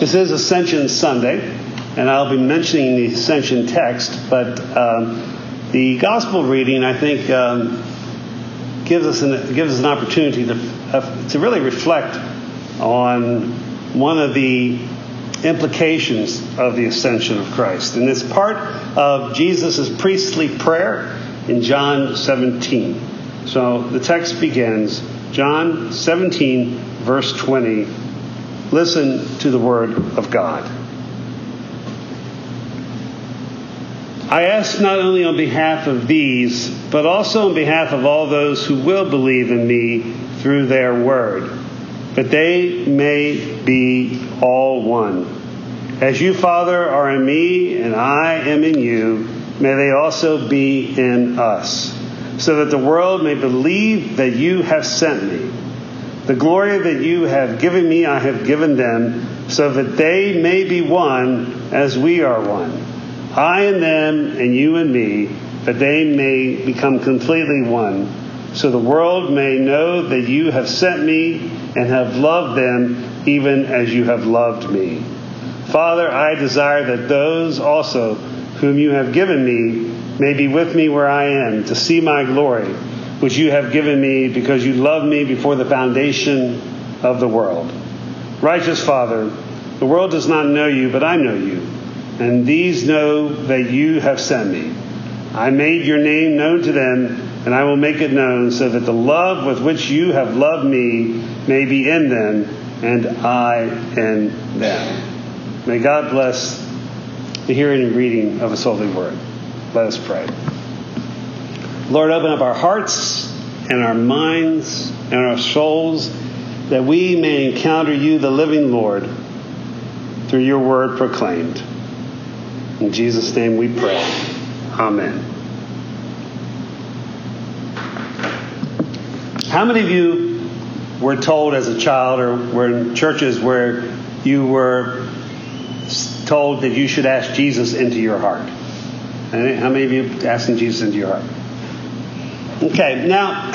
This is Ascension Sunday, and I'll be mentioning the Ascension text, but um, the Gospel reading, I think, um, gives, us an, gives us an opportunity to, uh, to really reflect on one of the implications of the ascension of Christ. And it's part of Jesus' priestly prayer in John 17. So the text begins, John 17, verse 20 Listen to the word of God. I ask not only on behalf of these, but also on behalf of all those who will believe in me through their word, that they may be all one. As you, Father, are in me and I am in you, may they also be in us, so that the world may believe that you have sent me. The glory that you have given me, I have given them, so that they may be one as we are one. I and them, and you and me, that they may become completely one, so the world may know that you have sent me and have loved them even as you have loved me. Father, I desire that those also whom you have given me may be with me where I am, to see my glory which you have given me because you loved me before the foundation of the world. Righteous Father, the world does not know you, but I know you, and these know that you have sent me. I made your name known to them, and I will make it known so that the love with which you have loved me may be in them, and I in them. May God bless the hearing and reading of His holy word. Let us pray. Lord, open up our hearts and our minds and our souls that we may encounter you, the living Lord, through your word proclaimed. In Jesus' name we pray. Amen. How many of you were told as a child or were in churches where you were told that you should ask Jesus into your heart? How many of you asking Jesus into your heart? Okay, now,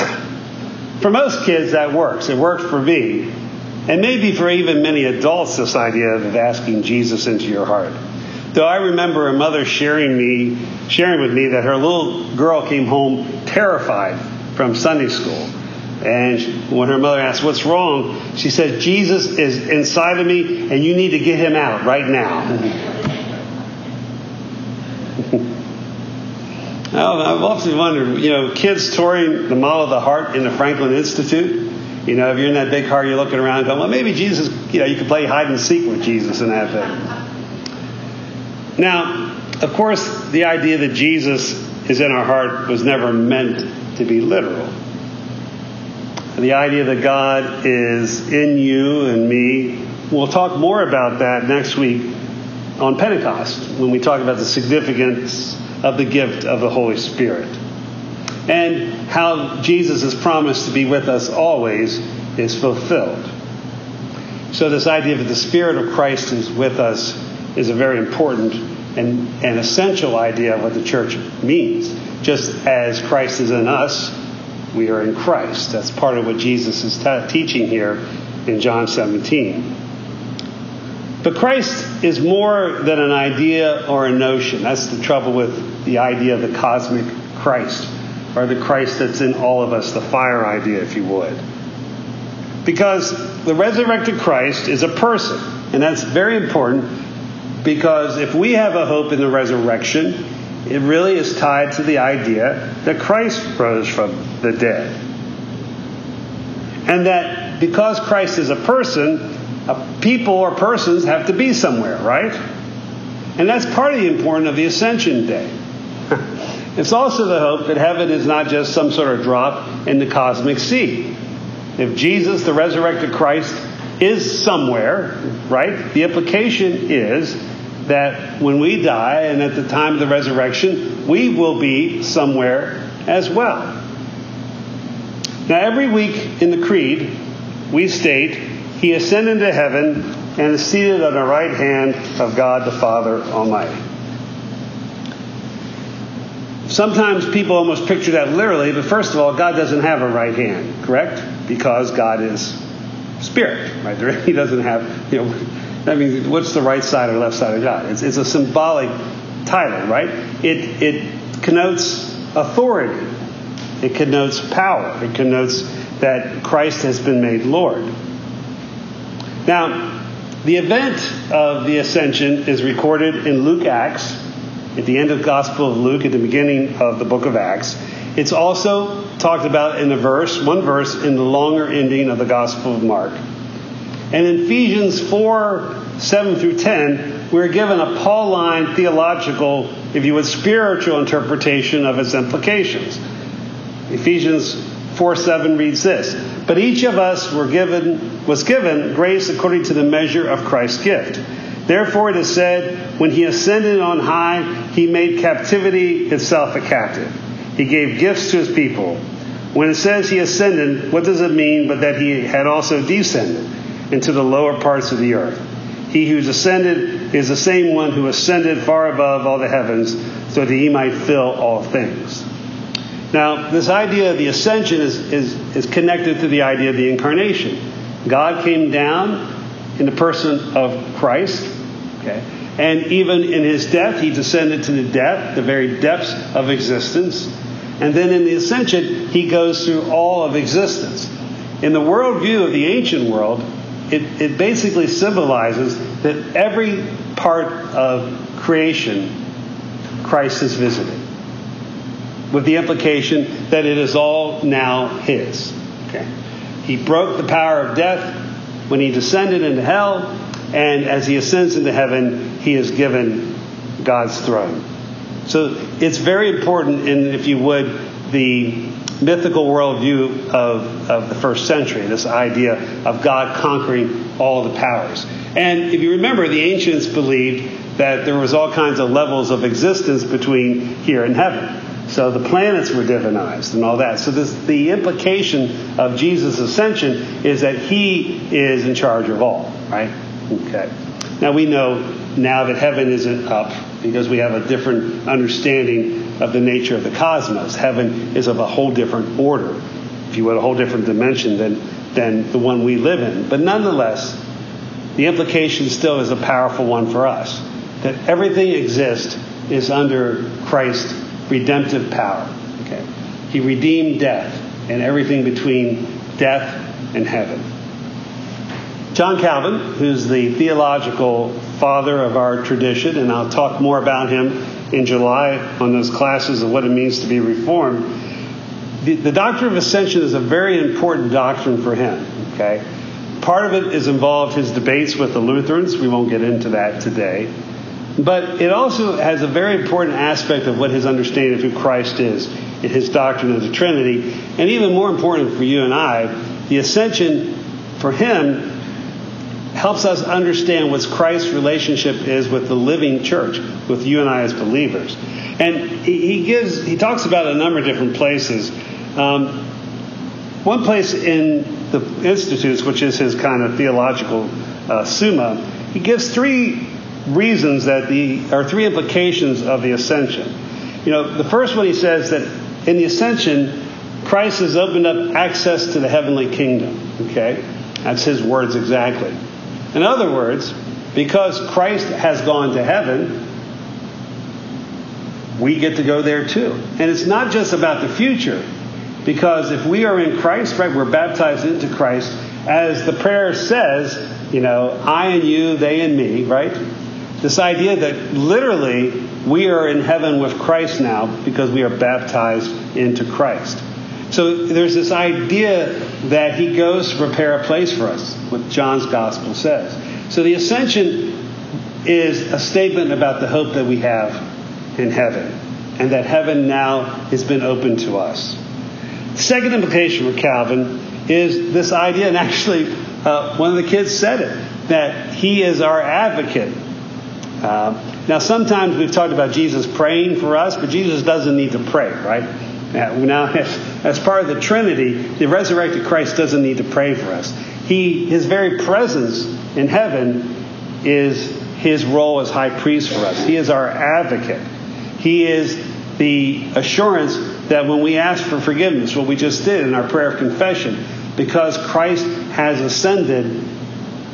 for most kids, that works. It worked for me. And maybe for even many adults, this idea of asking Jesus into your heart. Though I remember a mother sharing me, sharing with me that her little girl came home terrified from Sunday school. And when her mother asked, What's wrong? She said, Jesus is inside of me and you need to get him out right now. I've often wondered, you know, kids touring the Mall of the Heart in the Franklin Institute. You know, if you're in that big car, you're looking around going, well, maybe Jesus, you know, you could play hide and seek with Jesus in that thing. Now, of course, the idea that Jesus is in our heart was never meant to be literal. The idea that God is in you and me, we'll talk more about that next week on Pentecost when we talk about the significance of the gift of the Holy Spirit. And how Jesus has promised to be with us always is fulfilled. So, this idea that the Spirit of Christ is with us is a very important and, and essential idea of what the church means. Just as Christ is in us, we are in Christ. That's part of what Jesus is t- teaching here in John 17. But Christ is more than an idea or a notion. That's the trouble with the idea of the cosmic Christ, or the Christ that's in all of us, the fire idea, if you would. Because the resurrected Christ is a person, and that's very important because if we have a hope in the resurrection, it really is tied to the idea that Christ rose from the dead. And that because Christ is a person, a people or persons have to be somewhere, right? And that's part of the importance of the Ascension Day. It's also the hope that heaven is not just some sort of drop in the cosmic sea. If Jesus, the resurrected Christ, is somewhere, right, the implication is that when we die and at the time of the resurrection, we will be somewhere as well. Now, every week in the Creed, we state he ascended to heaven and is seated on the right hand of God the Father Almighty. Sometimes people almost picture that literally, but first of all, God doesn't have a right hand, correct? Because God is spirit, right? He doesn't have, you know, I mean, what's the right side or left side of God? It's, it's a symbolic title, right? It, it connotes authority, it connotes power, it connotes that Christ has been made Lord. Now, the event of the ascension is recorded in Luke Acts, at the end of the Gospel of Luke, at the beginning of the book of Acts. It's also talked about in a verse, one verse, in the longer ending of the Gospel of Mark. And in Ephesians 4 7 through 10, we're given a Pauline theological, if you would, spiritual interpretation of its implications. Ephesians 4 7 reads this But each of us were given, was given grace according to the measure of Christ's gift. Therefore it is said, When he ascended on high, he made captivity itself a captive. He gave gifts to his people. When it says he ascended, what does it mean but that he had also descended into the lower parts of the earth? He who ascended is the same one who ascended far above all the heavens so that he might fill all things. Now, this idea of the ascension is, is, is connected to the idea of the incarnation. God came down in the person of Christ, okay? And even in his death, he descended to the depth, the very depths of existence. And then in the ascension, he goes through all of existence. In the worldview of the ancient world, it, it basically symbolizes that every part of creation Christ has visited with the implication that it is all now His. Okay? He broke the power of death when He descended into hell, and as He ascends into heaven, He is given God's throne. So it's very important in, if you would, the mythical worldview of, of the first century, this idea of God conquering all the powers. And if you remember, the ancients believed that there was all kinds of levels of existence between here and heaven. So the planets were divinized and all that. So this, the implication of Jesus' ascension is that he is in charge of all, right? Okay. Now we know now that heaven isn't up because we have a different understanding of the nature of the cosmos. Heaven is of a whole different order, if you would, a whole different dimension than, than the one we live in. But nonetheless, the implication still is a powerful one for us that everything exists is under Christ's redemptive power. Okay? He redeemed death and everything between death and heaven. John Calvin, who's the theological father of our tradition, and I'll talk more about him in July on those classes of what it means to be reformed. The, the doctrine of ascension is a very important doctrine for him. Okay, part of it is involved his debates with the Lutherans. We won't get into that today. But it also has a very important aspect of what his understanding of who Christ is, his doctrine of the Trinity, and even more important for you and I, the ascension for him helps us understand what Christ's relationship is with the living church, with you and I as believers. And he gives, he talks about a number of different places. Um, one place in the Institutes, which is his kind of theological uh, summa, he gives three reasons that the, or three implications of the ascension. You know, the first one he says that in the ascension, Christ has opened up access to the heavenly kingdom. Okay? That's his words exactly. In other words, because Christ has gone to heaven, we get to go there too. And it's not just about the future, because if we are in Christ, right, we're baptized into Christ, as the prayer says, you know, I and you, they and me, right? This idea that literally we are in heaven with Christ now because we are baptized into Christ. So there's this idea that he goes to prepare a place for us, what John's gospel says. So the ascension is a statement about the hope that we have in heaven, and that heaven now has been opened to us. The second implication for Calvin is this idea, and actually, uh, one of the kids said it, that he is our advocate uh, now, sometimes we've talked about Jesus praying for us, but Jesus doesn't need to pray, right? Now, as, part of the Trinity, the resurrected Christ doesn't need to pray for us. He, his very presence in heaven is his role as high priest for us. He is our advocate. He is the assurance that when we ask for forgiveness, what we just did in our prayer of confession, because Christ has ascended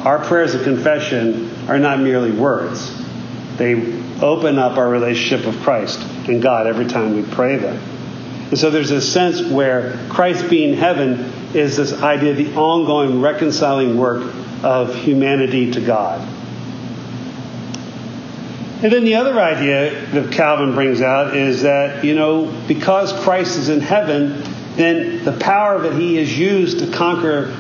our prayers of confession are not merely words. They open up our relationship with Christ and God every time we pray them. And so there's a sense where Christ being heaven is this idea of the ongoing reconciling work of humanity to God. And then the other idea that Calvin brings out is that, you know, because Christ is in heaven, then the power that he has used to conquer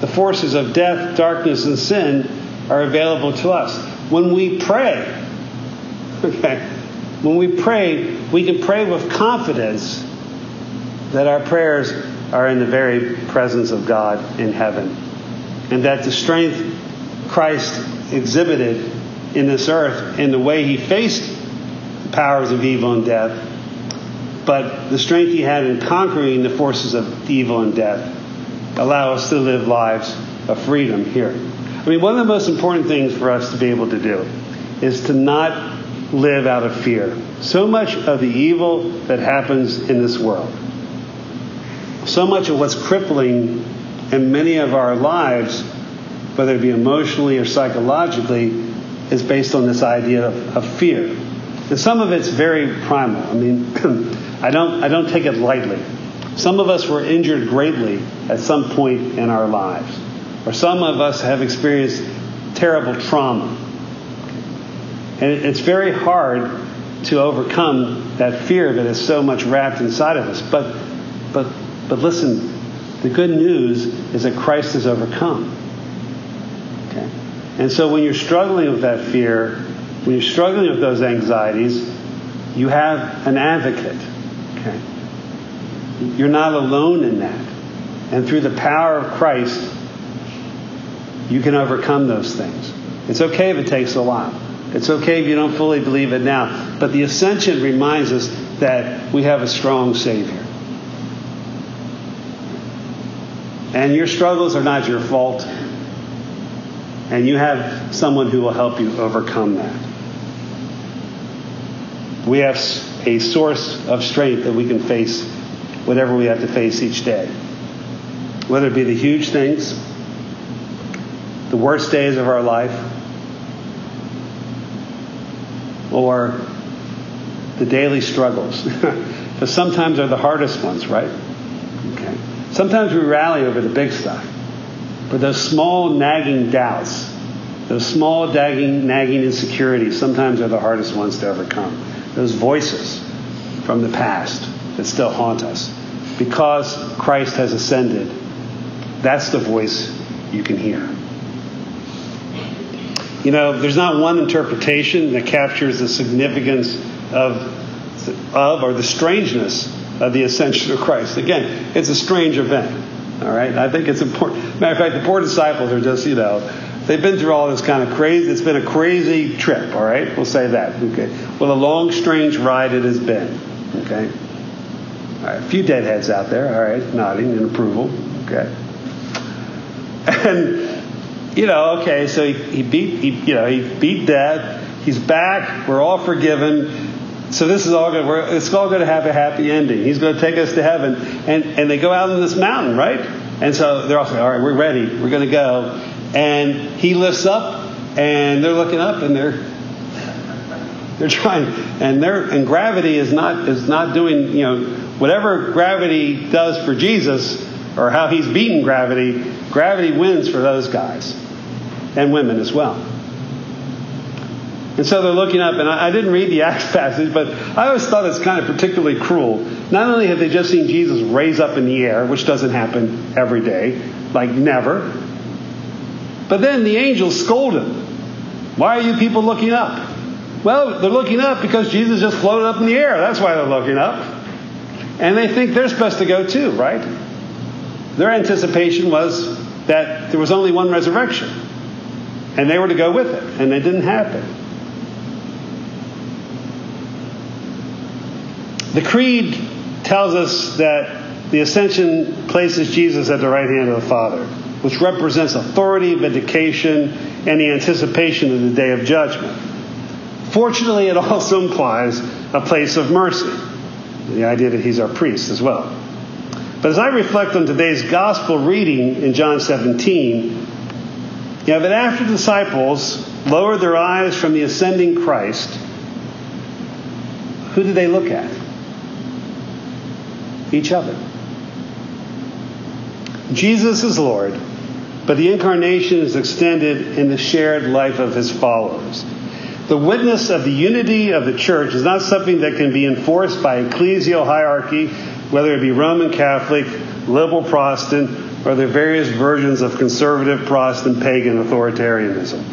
the forces of death, darkness, and sin are available to us. When we pray, okay, when we pray, we can pray with confidence that our prayers are in the very presence of God in heaven. And that the strength Christ exhibited in this earth in the way he faced the powers of evil and death, but the strength he had in conquering the forces of evil and death allow us to live lives of freedom here. I mean, one of the most important things for us to be able to do is to not live out of fear. So much of the evil that happens in this world, so much of what's crippling in many of our lives, whether it be emotionally or psychologically, is based on this idea of, of fear. And some of it's very primal. I mean, I don't, I don't take it lightly. Some of us were injured greatly at some point in our lives, or some of us have experienced terrible trauma. And it's very hard to overcome that fear that is so much wrapped inside of us. But, but, but listen, the good news is that Christ has overcome. Okay? And so when you're struggling with that fear, when you're struggling with those anxieties, you have an advocate. Okay? You're not alone in that. And through the power of Christ, you can overcome those things. It's okay if it takes a while. It's okay if you don't fully believe it now. But the ascension reminds us that we have a strong Savior. And your struggles are not your fault. And you have someone who will help you overcome that. We have a source of strength that we can face whatever we have to face each day. Whether it be the huge things, the worst days of our life, or the daily struggles. Because sometimes they're the hardest ones, right? Okay. Sometimes we rally over the big stuff. But those small nagging doubts, those small nagging, nagging insecurities, sometimes are the hardest ones to overcome. Those voices from the past that still haunt us. Because Christ has ascended, that's the voice you can hear. You know, there's not one interpretation that captures the significance of, of or the strangeness of the ascension of Christ. Again, it's a strange event. All right? I think it's important. Matter of fact, the poor disciples are just, you know, they've been through all this kind of crazy, it's been a crazy trip, all right? We'll say that, okay? Well, a long, strange ride it has been, okay? All right, a few deadheads out there, all right, nodding in approval, okay? And, you know, okay, so he, he beat, he, you know, he beat death. He's back. We're all forgiven so this is all good. We're, it's all going to have a happy ending. He's going to take us to heaven. And, and they go out on this mountain, right? And so they're all saying, all right, we're ready. We're going to go. And he lifts up, and they're looking up, and they're they're trying, and they're and gravity is not is not doing you know whatever gravity does for Jesus or how he's beaten gravity. Gravity wins for those guys and women as well. And so they're looking up, and I, I, didn't read the Acts passage, but I always thought it's kind of particularly cruel. Not only have they just seen Jesus raise up in the air, which doesn't happen every day, like never, but then the angels scold him. Why are you people looking up? Well, they're looking up because Jesus just floated up in the air. That's why they're looking up. And they think they're supposed to go too, right? Their anticipation was that there was only one resurrection. And they were to go with it. And it didn't happen. The Creed tells us that the ascension places Jesus at the right hand of the Father, which represents authority, vindication, and the anticipation of the day of judgment. Fortunately, it also implies a place of mercy, the idea that he's our priest as well. But as I reflect on today's gospel reading in John 17, Yeah, but after the disciples lowered their eyes from the ascending Christ, who did they look at? Each other. Jesus is Lord, but the incarnation is extended in the shared life of his followers. The witness of the unity of the church is not something that can be enforced by ecclesial hierarchy, whether it be Roman Catholic, liberal Protestant, or the various versions of conservative Protestant pagan authoritarianism.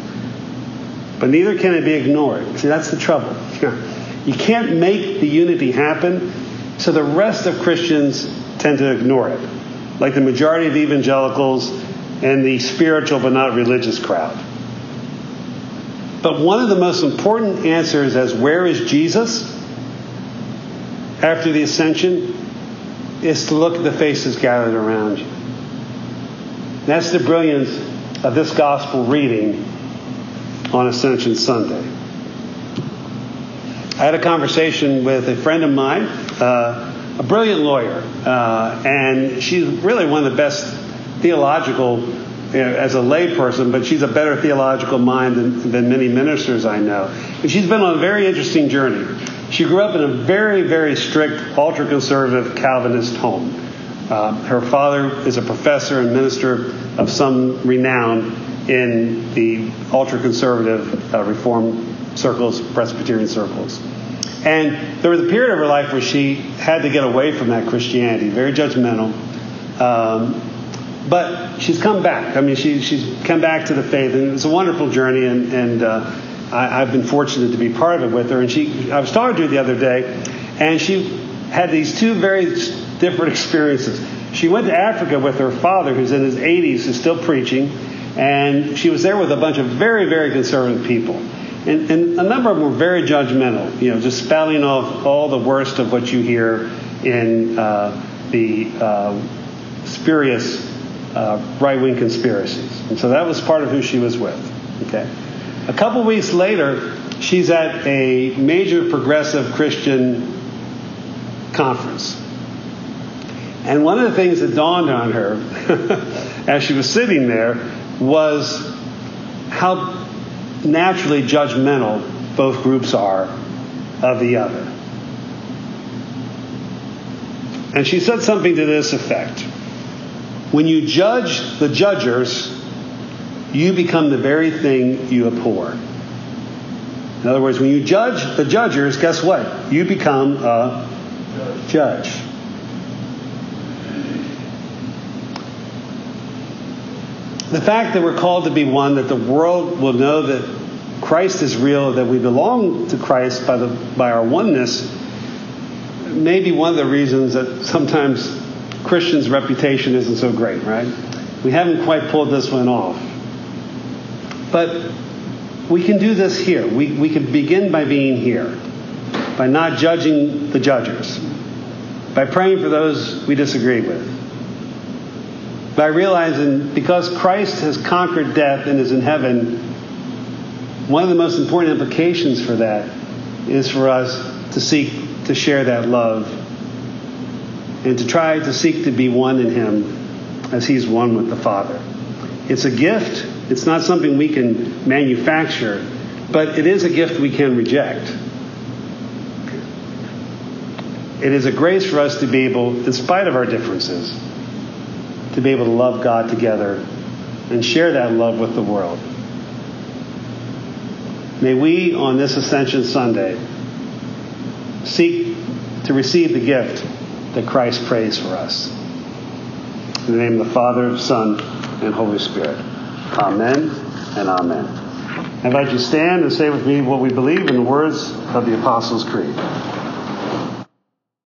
But neither can it be ignored. See, that's the trouble. You can't make the unity happen, so the rest of Christians tend to ignore it, like the majority of evangelicals and the spiritual but not religious crowd. But one of the most important answers as where is Jesus after the ascension is to look at the faces gathered around you. That's the brilliance of this gospel reading on Ascension Sunday. I had a conversation with a friend of mine, uh, a brilliant lawyer, uh, and she's really one of the best theological, you know, as a layperson, but she's a better theological mind than, than many ministers I know. And she's been on a very interesting journey. She grew up in a very, very strict, ultra conservative Calvinist home. Uh, her father is a professor and minister of some renown in the ultra conservative uh, Reform circles, Presbyterian circles. And there was a period of her life where she had to get away from that Christianity, very judgmental. Um, but she's come back. I mean, she, she's come back to the faith, and it's a wonderful journey. And, and uh, I, have been fortunate to be part of it with her. And she, I was talking to her the other day, and she had these two very different experiences. She went to Africa with her father, who's in his 80s, who's still preaching, and she was there with a bunch of very, very conservative people. And, and a number of them were very judgmental, you know, just spouting off all the worst of what you hear in uh, the uh, spurious uh, right wing conspiracies. And so that was part of who she was with. Okay. A couple weeks later, she's at a major progressive Christian conference. And one of the things that dawned on her as she was sitting there was how naturally judgmental both groups are of the other. And she said something to this effect When you judge the judgers, you become the very thing you abhor. In other words, when you judge the judgers, guess what? You become a judge. The fact that we're called to be one, that the world will know that Christ is real, that we belong to Christ by, the, by our oneness, may be one of the reasons that sometimes Christians' reputation isn't so great, right? We haven't quite pulled this one off. But we can do this here. We, we can begin by being here, by not judging the judgers, by praying for those we disagree with by realizing because Christ has conquered death and is in heaven, one of the most important implications for that is for us to seek to share that love and to try to seek to be one in Him as He's one with the Father. It's a gift, it's not something we can manufacture, but it is a gift we can reject. It is a grace for us to be able, in spite of our differences, to be able to love God together and share that love with the world. May we, on this Ascension Sunday, seek to receive the gift that Christ prays for us. In the name of the Father, Son, and Holy Spirit. Amen and amen. I invite you to stand and say with me what we believe in the words of the Apostles' Creed.